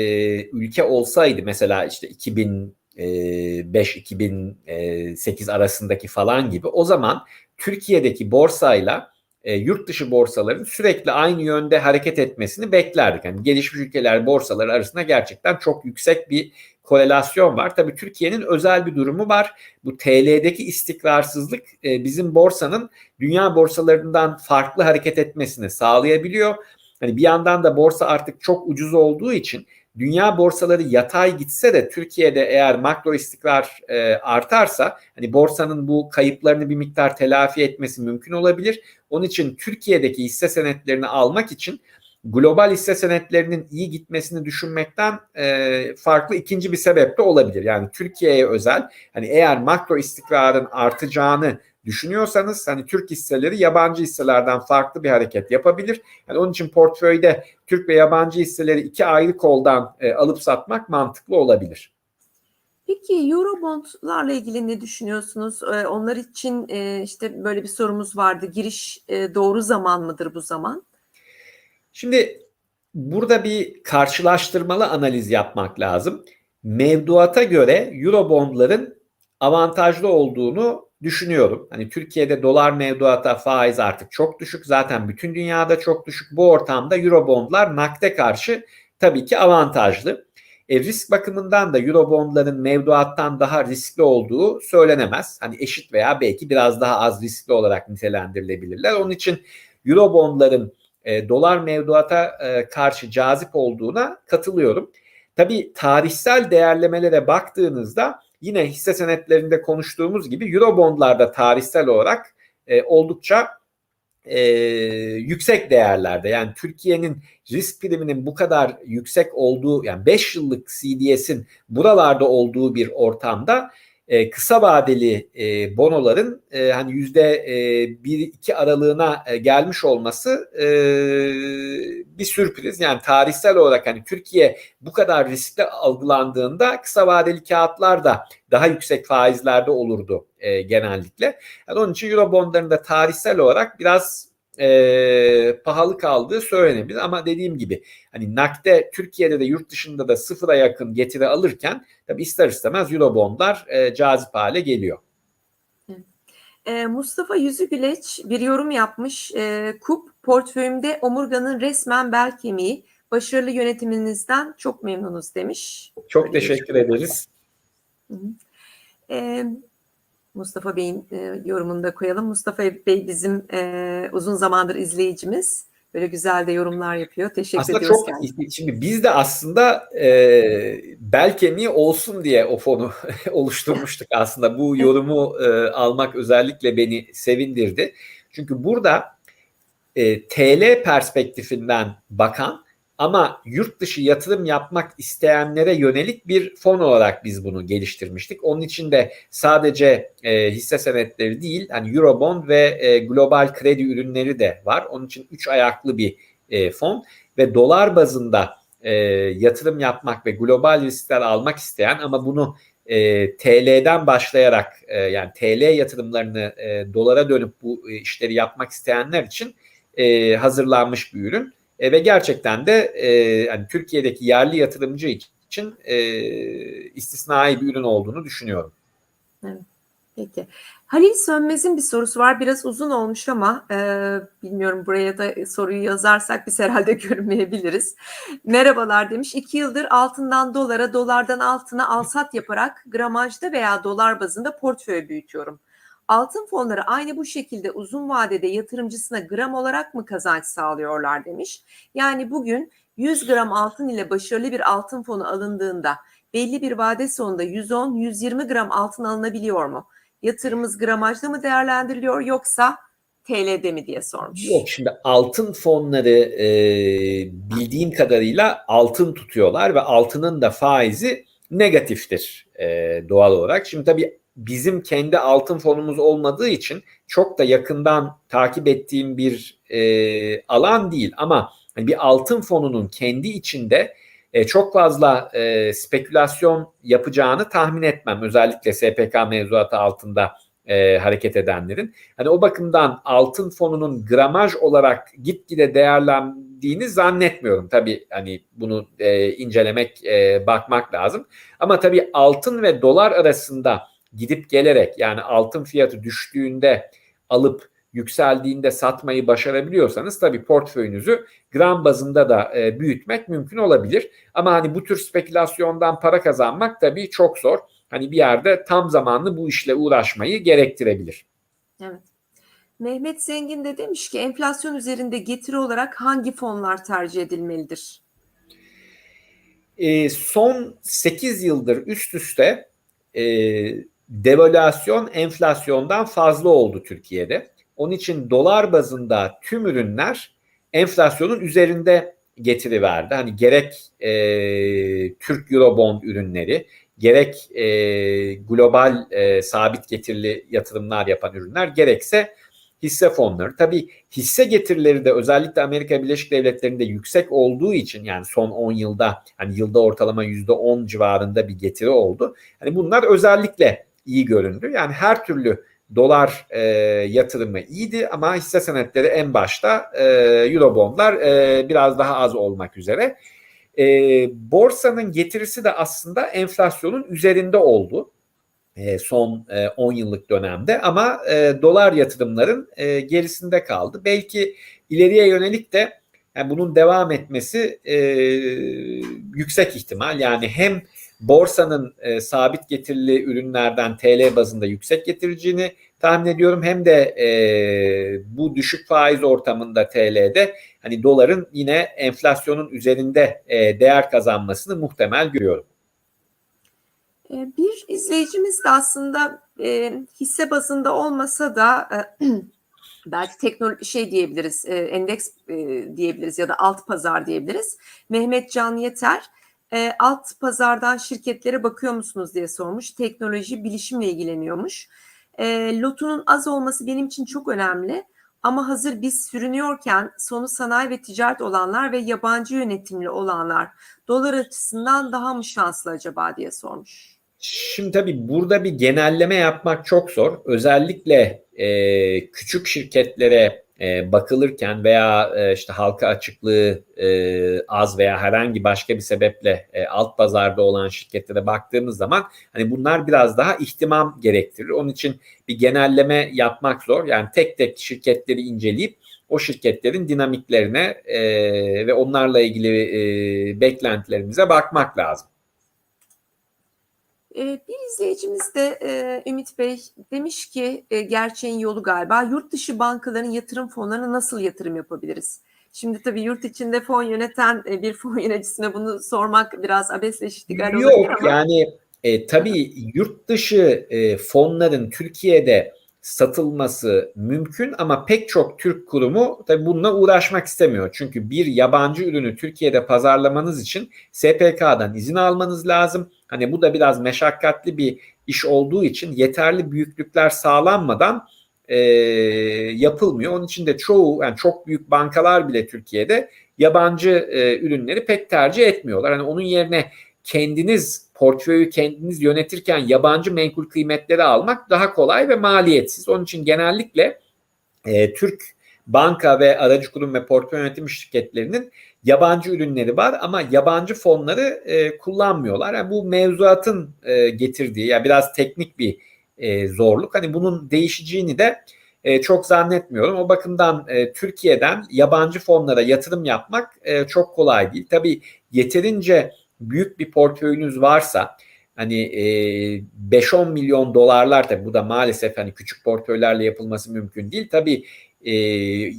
ülke olsaydı mesela işte 2005-2008 arasındaki falan gibi o zaman Türkiye'deki borsayla e, yurt dışı borsaların sürekli aynı yönde hareket etmesini beklerdik. Yani gelişmiş ülkeler borsaları arasında gerçekten çok yüksek bir korelasyon var. Tabii Türkiye'nin özel bir durumu var. Bu TL'deki istikrarsızlık e, bizim borsanın dünya borsalarından farklı hareket etmesini sağlayabiliyor. Hani bir yandan da borsa artık çok ucuz olduğu için dünya borsaları yatay gitse de Türkiye'de eğer makro istikrar e, artarsa hani borsanın bu kayıplarını bir miktar telafi etmesi mümkün olabilir. Onun için Türkiye'deki hisse senetlerini almak için global hisse senetlerinin iyi gitmesini düşünmekten e, farklı ikinci bir sebep de olabilir. Yani Türkiye'ye özel hani eğer makro istikrarın artacağını düşünüyorsanız hani Türk hisseleri yabancı hisselerden farklı bir hareket yapabilir. Yani onun için portföyde Türk ve yabancı hisseleri iki ayrı koldan e, alıp satmak mantıklı olabilir. Peki Eurobondlarla ilgili ne düşünüyorsunuz? Ee, onlar için e, işte böyle bir sorumuz vardı. Giriş e, doğru zaman mıdır bu zaman? Şimdi burada bir karşılaştırmalı analiz yapmak lazım. Mevduata göre Eurobondların avantajlı olduğunu düşünüyorum. Hani Türkiye'de dolar mevduata faiz artık çok düşük. Zaten bütün dünyada çok düşük. Bu ortamda Eurobondlar nakde karşı tabii ki avantajlı. E, risk bakımından da Eurobondların mevduattan daha riskli olduğu söylenemez. Hani eşit veya belki biraz daha az riskli olarak nitelendirilebilirler. Onun için Eurobondların e, dolar mevduata e, karşı cazip olduğuna katılıyorum. Tabii tarihsel değerlemelere baktığınızda yine hisse senetlerinde konuştuğumuz gibi Eurobondlarda tarihsel olarak e, oldukça e, yüksek değerlerde. Yani Türkiye'nin risk priminin bu kadar yüksek olduğu yani 5 yıllık CDS'in buralarda olduğu bir ortamda e, kısa vadeli e, bonoların e, hani yüzde e, bir iki aralığına e, gelmiş olması e, bir sürpriz. Yani tarihsel olarak hani Türkiye bu kadar riskli algılandığında kısa vadeli kağıtlar da daha yüksek faizlerde olurdu e, genellikle. Yani onun için Eurobondların da tarihsel olarak biraz e, pahalı kaldığı söylenebilir ama dediğim gibi hani nakde Türkiye'de de yurt dışında da sıfıra yakın getiri alırken tabii ister istemez Eurobondlar e, cazip hale geliyor. E, Mustafa Yüzügüleç bir yorum yapmış. E, KUP portföyümde omurganın resmen bel kemiği. Başarılı yönetiminizden çok memnunuz demiş. Çok Öyle teşekkür ederiz. E, Mustafa Bey'in e, yorumunu da koyalım. Mustafa Bey bizim e, uzun zamandır izleyicimiz. Böyle güzel de yorumlar yapıyor. Teşekkür Aslında ediyoruz çok kendisine. şimdi biz de aslında e, bel kemiği olsun diye o fonu [laughs] oluşturmuştuk aslında. Bu yorumu e, almak özellikle beni sevindirdi. Çünkü burada e, TL perspektifinden bakan ama yurt dışı yatırım yapmak isteyenlere yönelik bir fon olarak biz bunu geliştirmiştik. Onun için de sadece e, hisse senetleri değil, hani Eurobond ve e, global kredi ürünleri de var. Onun için üç ayaklı bir e, fon ve dolar bazında e, yatırım yapmak ve global riskler almak isteyen ama bunu e, TL'den başlayarak e, yani TL yatırımlarını e, dolara dönüp bu e, işleri yapmak isteyenler için e, hazırlanmış bir ürün. E, ve gerçekten de e, yani Türkiye'deki yerli yatırımcı için e, istisnai bir ürün olduğunu düşünüyorum. Peki. Halil Sönmez'in bir sorusu var. Biraz uzun olmuş ama e, bilmiyorum buraya da soruyu yazarsak biz herhalde [laughs] görmeyebiliriz. Merhabalar demiş. İki yıldır altından dolara, dolardan altına alsat yaparak gramajda veya dolar bazında portföy büyütüyorum. Altın fonları aynı bu şekilde uzun vadede yatırımcısına gram olarak mı kazanç sağlıyorlar demiş. Yani bugün 100 gram altın ile başarılı bir altın fonu alındığında belli bir vade sonunda 110-120 gram altın alınabiliyor mu? Yatırımımız gramajda mı değerlendiriliyor yoksa TL'de mi diye sormuş. Yok şimdi altın fonları e, bildiğim kadarıyla altın tutuyorlar ve altının da faizi negatiftir e, doğal olarak. Şimdi tabii bizim kendi altın fonumuz olmadığı için çok da yakından takip ettiğim bir e, alan değil ama hani bir altın fonunun kendi içinde e, çok fazla e, spekülasyon yapacağını tahmin etmem. Özellikle SPK mevzuatı altında e, hareket edenlerin. Hani o bakımdan altın fonunun gramaj olarak gitgide değerlendiğini zannetmiyorum. Tabii hani bunu e, incelemek, e, bakmak lazım. Ama tabii altın ve dolar arasında gidip gelerek yani altın fiyatı düştüğünde alıp yükseldiğinde satmayı başarabiliyorsanız tabii portföyünüzü gram bazında da e, büyütmek mümkün olabilir. Ama hani bu tür spekülasyondan para kazanmak tabii çok zor. Hani bir yerde tam zamanlı bu işle uğraşmayı gerektirebilir. Evet. Mehmet Zengin de demiş ki enflasyon üzerinde getiri olarak hangi fonlar tercih edilmelidir? E, son 8 yıldır üst üste e, devalüasyon enflasyondan fazla oldu Türkiye'de. Onun için dolar bazında tüm ürünler enflasyonun üzerinde getiri verdi. Hani gerek e, Türk Eurobond ürünleri, gerek e, global e, sabit getirili yatırımlar yapan ürünler, gerekse hisse fonları. Tabii hisse getirileri de özellikle Amerika Birleşik Devletleri'nde yüksek olduğu için yani son 10 yılda hani yılda ortalama %10 civarında bir getiri oldu. Hani bunlar özellikle iyi göründü. Yani her türlü dolar e, yatırımı iyiydi ama hisse senetleri en başta e, Eurobondlar e, biraz daha az olmak üzere. E, borsanın getirisi de aslında enflasyonun üzerinde oldu e, son e, 10 yıllık dönemde ama e, dolar yatırımların e, gerisinde kaldı. Belki ileriye yönelik de yani bunun devam etmesi e, yüksek ihtimal. Yani hem borsanın e, sabit getirili ürünlerden TL bazında yüksek getireceğini tahmin ediyorum. Hem de e, bu düşük faiz ortamında TL'de hani doların yine enflasyonun üzerinde e, değer kazanmasını muhtemel görüyorum. Bir izleyicimiz de aslında e, hisse bazında olmasa da e, [clears throat] belki teknoloji şey diyebiliriz, e, endeks e, diyebiliriz ya da alt pazar diyebiliriz. Mehmet Can Yeter e, alt pazardan şirketlere bakıyor musunuz diye sormuş. Teknoloji, bilişimle ilgileniyormuş. E, lotunun az olması benim için çok önemli. Ama hazır biz sürünüyorken sonu sanayi ve ticaret olanlar ve yabancı yönetimli olanlar dolar açısından daha mı şanslı acaba diye sormuş. Şimdi tabii burada bir genelleme yapmak çok zor. Özellikle e, küçük şirketlere e, bakılırken veya e, işte halka açıklığı e, az veya herhangi başka bir sebeple e, alt pazarda olan şirketlere baktığımız zaman hani bunlar biraz daha ihtimam gerektirir. Onun için bir genelleme yapmak zor. Yani tek tek şirketleri inceleyip o şirketlerin dinamiklerine e, ve onlarla ilgili e, beklentilerimize bakmak lazım. Ee, Bir izleyicimiz de e, Ümit Bey demiş ki e, gerçeğin yolu galiba yurt dışı bankaların yatırım fonlarına nasıl yatırım yapabiliriz? Şimdi tabii yurt içinde fon yöneten e, bir [laughs] fon yöneticisine bunu sormak biraz abesleştikler olabilir Yok ama yani e, tabii yurt dışı e, fonların Türkiye'de satılması mümkün ama pek çok Türk kurumu tabii bununla uğraşmak istemiyor. Çünkü bir yabancı ürünü Türkiye'de pazarlamanız için SPK'dan izin almanız lazım. Hani bu da biraz meşakkatli bir iş olduğu için yeterli büyüklükler sağlanmadan e, yapılmıyor. Onun için de çoğu yani çok büyük bankalar bile Türkiye'de yabancı e, ürünleri pek tercih etmiyorlar. Hani onun yerine kendiniz portföyü kendiniz yönetirken yabancı menkul kıymetleri almak daha kolay ve maliyetsiz. Onun için genellikle e, Türk banka ve aracı kurum ve portföy yönetim şirketlerinin yabancı ürünleri var ama yabancı fonları e, kullanmıyorlar. Yani bu mevzuatın e, getirdiği ya yani biraz teknik bir e, zorluk. Hani bunun değişeceğini de e, çok zannetmiyorum. O bakımdan e, Türkiye'den yabancı fonlara yatırım yapmak e, çok kolay değil. Tabii yeterince büyük bir portföyünüz varsa hani e, 5-10 milyon dolarlar tabii bu da maalesef hani küçük portföylerle yapılması mümkün değil. Tabii e,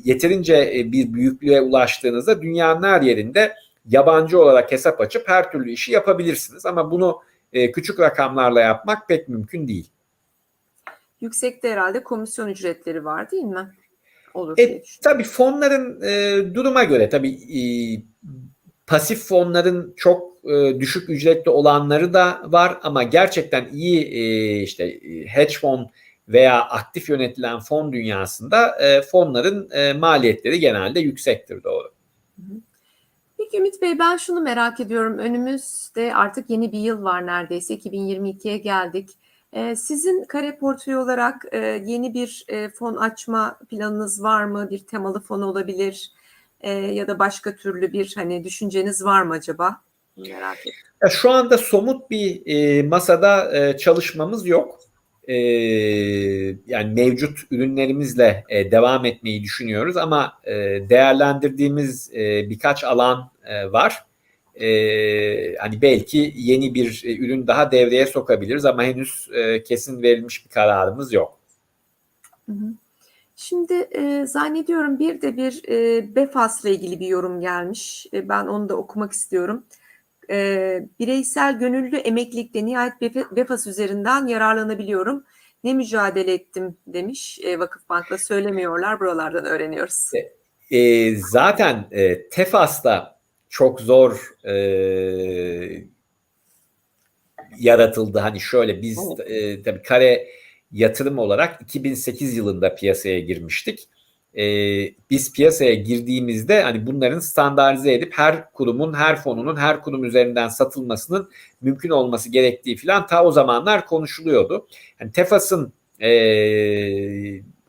yeterince bir büyüklüğe ulaştığınızda dünyanın her yerinde yabancı olarak hesap açıp her türlü işi yapabilirsiniz. Ama bunu e, küçük rakamlarla yapmak pek mümkün değil. yüksekte herhalde komisyon ücretleri var değil mi? Olur E, tabii fonların e, duruma göre tabii e, pasif fonların çok e, düşük ücretli olanları da var ama gerçekten iyi e, işte e, hedge fon veya aktif yönetilen fon dünyasında e, fonların e, maliyetleri genelde yüksektir doğru. Peki Ümit Bey ben şunu merak ediyorum. Önümüzde artık yeni bir yıl var neredeyse. 2022'ye geldik. Ee, sizin kare portföy olarak e, yeni bir e, fon açma planınız var mı? Bir temalı fon olabilir e, ya da başka türlü bir hani düşünceniz var mı acaba? Merak ettim. Ya şu anda somut bir e, masada e, çalışmamız yok. E, yani mevcut ürünlerimizle e, devam etmeyi düşünüyoruz ama e, değerlendirdiğimiz e, birkaç alan e, var. E, hani belki yeni bir e, ürün daha devreye sokabiliriz ama henüz e, kesin verilmiş bir kararımız yok. Hı hı. Şimdi e, zannediyorum bir de bir e, BEFAS'la ilgili bir yorum gelmiş. E, ben onu da okumak istiyorum. E, bireysel gönüllü emeklilikte nihayet BEFAS üzerinden yararlanabiliyorum. Ne mücadele ettim demiş e, Vakıfbank'la söylemiyorlar. Buralardan öğreniyoruz. E, zaten e, Tefas'ta çok zor e, yaratıldı. Hani şöyle biz e, tabii kare yatırım olarak 2008 yılında piyasaya girmiştik. E, biz piyasaya girdiğimizde hani bunların standartize edip her kurumun, her fonunun her kurum üzerinden satılmasının mümkün olması gerektiği falan ta o zamanlar konuşuluyordu. Yani Tefas'ın e,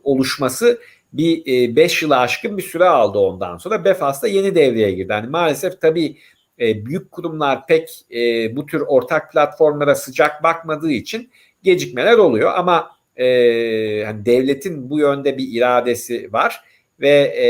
oluşması bir 5 e, yılı aşkın bir süre aldı ondan sonra. Befas da yeni devreye girdi. Yani maalesef tabii e, büyük kurumlar pek e, bu tür ortak platformlara sıcak bakmadığı için gecikmeler oluyor ama e, hani devletin bu yönde bir iradesi var ve e,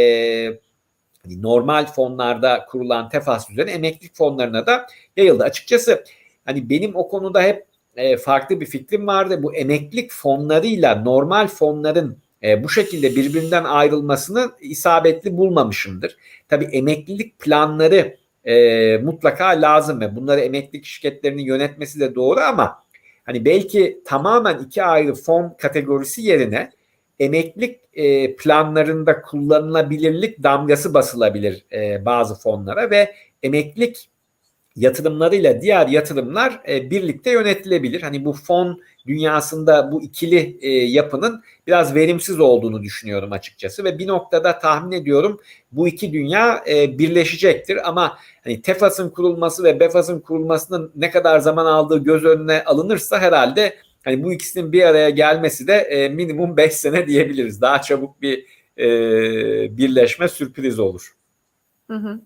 hani normal fonlarda kurulan tefas üzerine emeklilik fonlarına da yayıldı. Açıkçası hani benim o konuda hep e, farklı bir fikrim vardı. Bu emeklilik fonlarıyla normal fonların e, bu şekilde birbirinden ayrılmasını isabetli bulmamışımdır. Tabii emeklilik planları e, mutlaka lazım ve bunları emeklilik şirketlerinin yönetmesi de doğru ama hani belki tamamen iki ayrı fon kategorisi yerine emeklilik e, planlarında kullanılabilirlik damgası basılabilir e, bazı fonlara ve emeklilik yatırımlarıyla diğer yatırımlar e, birlikte yönetilebilir. Hani bu fon dünyasında bu ikili e, yapının biraz verimsiz olduğunu düşünüyorum açıkçası ve bir noktada tahmin ediyorum bu iki dünya e, birleşecektir ama hani Tefas'ın kurulması ve Befas'ın kurulmasının ne kadar zaman aldığı göz önüne alınırsa herhalde hani bu ikisinin bir araya gelmesi de e, minimum 5 sene diyebiliriz. Daha çabuk bir e, birleşme sürpriz olur. Hı hı.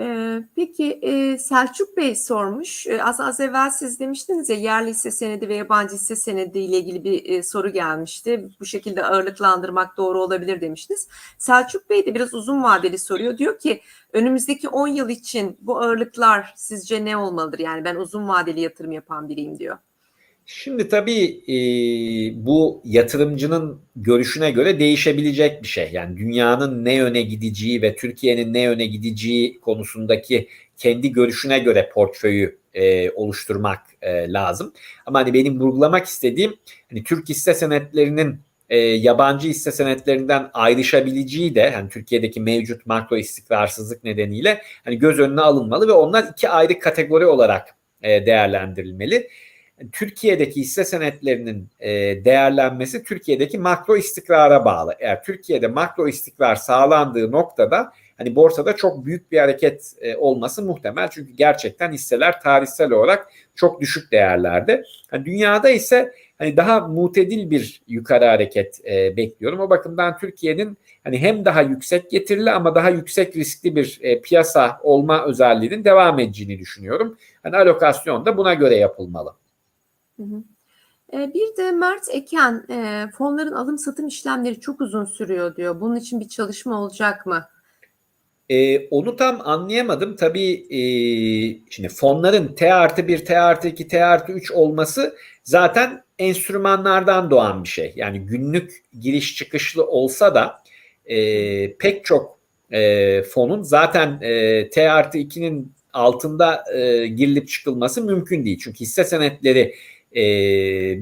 Ee, peki e, Selçuk Bey sormuş. E, az az evvel siz demiştiniz ya yerli hisse senedi ve yabancı hisse senedi ile ilgili bir e, soru gelmişti. Bu şekilde ağırlıklandırmak doğru olabilir demiştiniz. Selçuk Bey de biraz uzun vadeli soruyor. Diyor ki önümüzdeki 10 yıl için bu ağırlıklar sizce ne olmalıdır? Yani ben uzun vadeli yatırım yapan biriyim diyor. Şimdi tabii e, bu yatırımcının görüşüne göre değişebilecek bir şey. Yani dünyanın ne yöne gideceği ve Türkiye'nin ne yöne gideceği konusundaki kendi görüşüne göre portföyü e, oluşturmak e, lazım. Ama hani benim vurgulamak istediğim hani Türk hisse senetlerinin e, yabancı hisse senetlerinden ayrışabileceği de hani Türkiye'deki mevcut makro istikrarsızlık nedeniyle hani göz önüne alınmalı ve onlar iki ayrı kategori olarak e, değerlendirilmeli. Türkiye'deki hisse senetlerinin e, değerlenmesi Türkiye'deki makro istikrara bağlı. Eğer Türkiye'de makro istikrar sağlandığı noktada hani borsada çok büyük bir hareket e, olması muhtemel. Çünkü gerçekten hisseler tarihsel olarak çok düşük değerlerde. Yani dünyada ise hani daha mutedil bir yukarı hareket e, bekliyorum. O bakımdan Türkiye'nin hani hem daha yüksek getirili ama daha yüksek riskli bir e, piyasa olma özelliğinin devam edeceğini düşünüyorum. Hani alokasyon da buna göre yapılmalı. Bir de Mert Eken fonların alım satım işlemleri çok uzun sürüyor diyor. Bunun için bir çalışma olacak mı? Ee, onu tam anlayamadım. Tabii e, şimdi fonların T artı 1, T artı 2, T artı 3 olması zaten enstrümanlardan doğan bir şey. Yani günlük giriş çıkışlı olsa da e, pek çok e, fonun zaten e, T artı 2'nin altında e, girilip çıkılması mümkün değil. Çünkü hisse senetleri e,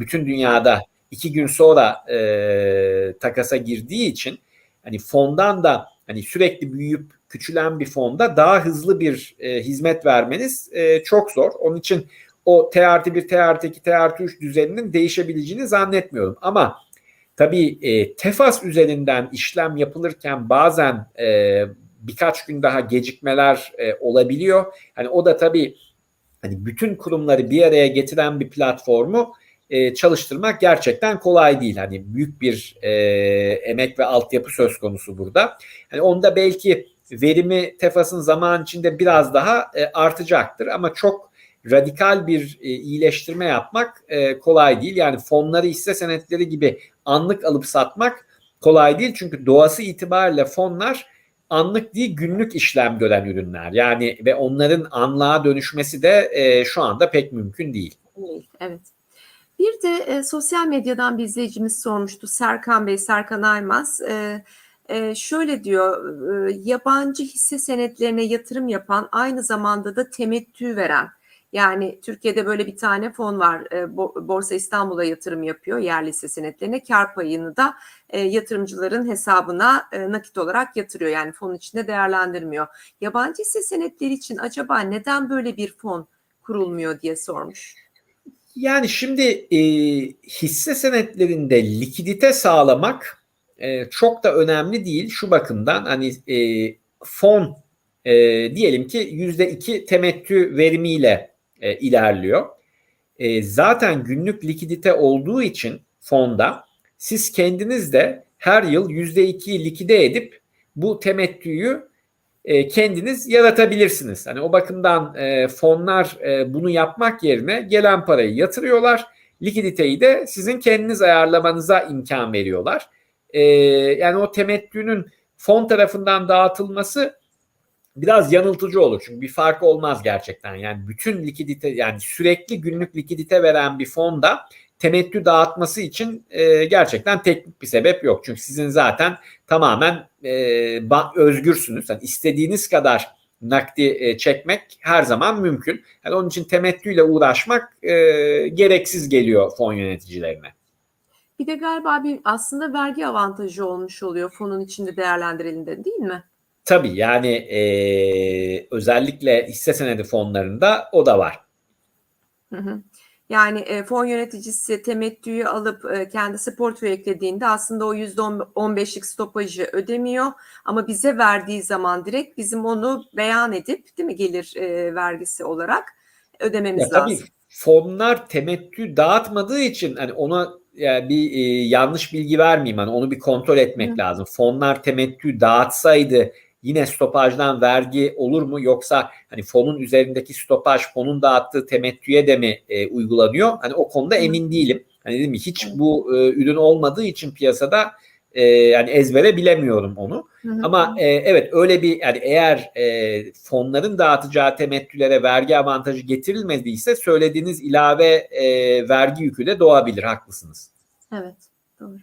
bütün dünyada iki gün sonra e, takasa girdiği için hani fondan da hani sürekli büyüyüp küçülen bir fonda daha hızlı bir e, hizmet vermeniz e, çok zor. Onun için o T artı 1, T artı 2, T artı 3 düzeninin değişebileceğini zannetmiyorum. Ama tabii e, TEFAS üzerinden işlem yapılırken bazen e, birkaç gün daha gecikmeler e, olabiliyor. Hani o da tabii hani bütün kurumları bir araya getiren bir platformu e, çalıştırmak gerçekten kolay değil. Hani büyük bir e, emek ve altyapı söz konusu burada. Hani onda belki verimi Tefas'ın zaman içinde biraz daha e, artacaktır ama çok radikal bir e, iyileştirme yapmak e, kolay değil. Yani fonları hisse senetleri gibi anlık alıp satmak kolay değil. Çünkü doğası itibariyle fonlar anlık değil günlük işlem gören ürünler. Yani ve onların anlığa dönüşmesi de e, şu anda pek mümkün değil. Evet. Bir de e, sosyal medyadan bir izleyicimiz sormuştu. Serkan Bey, Serkan Aymaz. E, e, şöyle diyor, e, yabancı hisse senetlerine yatırım yapan aynı zamanda da temettü veren. Yani Türkiye'de böyle bir tane fon var. E, Borsa İstanbul'a yatırım yapıyor yerli hisse senetlerine. Kar payını da e, yatırımcıların hesabına e, nakit olarak yatırıyor. Yani fon içinde değerlendirmiyor. Yabancı hisse senetleri için acaba neden böyle bir fon kurulmuyor diye sormuş. Yani şimdi e, hisse senetlerinde likidite sağlamak e, çok da önemli değil şu bakımdan hani e, fon e, diyelim ki yüzde iki temettü verimiyle e, ilerliyor. E, zaten günlük likidite olduğu için fonda siz kendiniz de her yıl yüzde iki likide edip bu temettüyü e, kendiniz yaratabilirsiniz. Hani o bakımdan e, fonlar e, bunu yapmak yerine gelen parayı yatırıyorlar. Likiditeyi de sizin kendiniz ayarlamanıza imkan veriyorlar. E, yani o temettünün fon tarafından dağıtılması biraz yanıltıcı olur. Çünkü bir farkı olmaz gerçekten. Yani bütün likidite yani sürekli günlük likidite veren bir fonda temettü dağıtması için e, gerçekten teknik bir sebep yok. Çünkü sizin zaten tamamen e, özgürsünüz. Yani istediğiniz kadar nakdi e, çekmek her zaman mümkün. Yani onun için temettüyle uğraşmak e, gereksiz geliyor fon yöneticilerine. Bir de galiba bir aslında vergi avantajı olmuş oluyor fonun içinde değerlendirildiğinde değil mi? Tabii yani e, özellikle hisse senedi fonlarında o da var. Hı hı. Yani e, fon yöneticisi temettüyü alıp e, kendisi portföy eklediğinde aslında o %15'lik stopajı ödemiyor. Ama bize verdiği zaman direkt bizim onu beyan edip değil mi gelir e, vergisi olarak ödememiz ya, lazım. Tabii fonlar temettü dağıtmadığı için hani ona yani bir e, yanlış bilgi vermeyeyim hani onu bir kontrol etmek Hı. lazım. Fonlar temettü dağıtsaydı yine stopajdan vergi olur mu yoksa hani fonun üzerindeki stopaj fonun dağıttığı temettüye de mi e, uygulanıyor? Hani o konuda emin değilim. Hani dedim hiç bu e, ürün olmadığı için piyasada e, yani ezbere bilemiyorum onu. Hı hı. Ama e, evet öyle bir yani eğer e, fonların dağıtacağı temettülere vergi avantajı getirilmediyse söylediğiniz ilave e, vergi yükü de doğabilir. Haklısınız. Evet, doğru.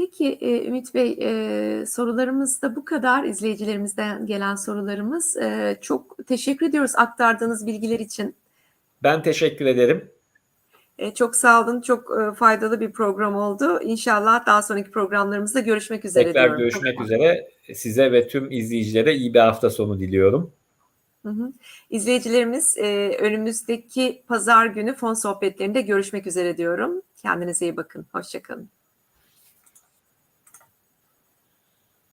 Peki e, Ümit Bey, e, sorularımız da bu kadar. İzleyicilerimizden gelen sorularımız. E, çok teşekkür ediyoruz aktardığınız bilgiler için. Ben teşekkür ederim. E, çok sağ olun, çok e, faydalı bir program oldu. İnşallah daha sonraki programlarımızda görüşmek üzere Tekrar diyorum. görüşmek Çok- üzere. Size ve tüm izleyicilere iyi bir hafta sonu diliyorum. Hı hı. İzleyicilerimiz e, önümüzdeki pazar günü fon sohbetlerinde görüşmek üzere diyorum. Kendinize iyi bakın. Hoşçakalın.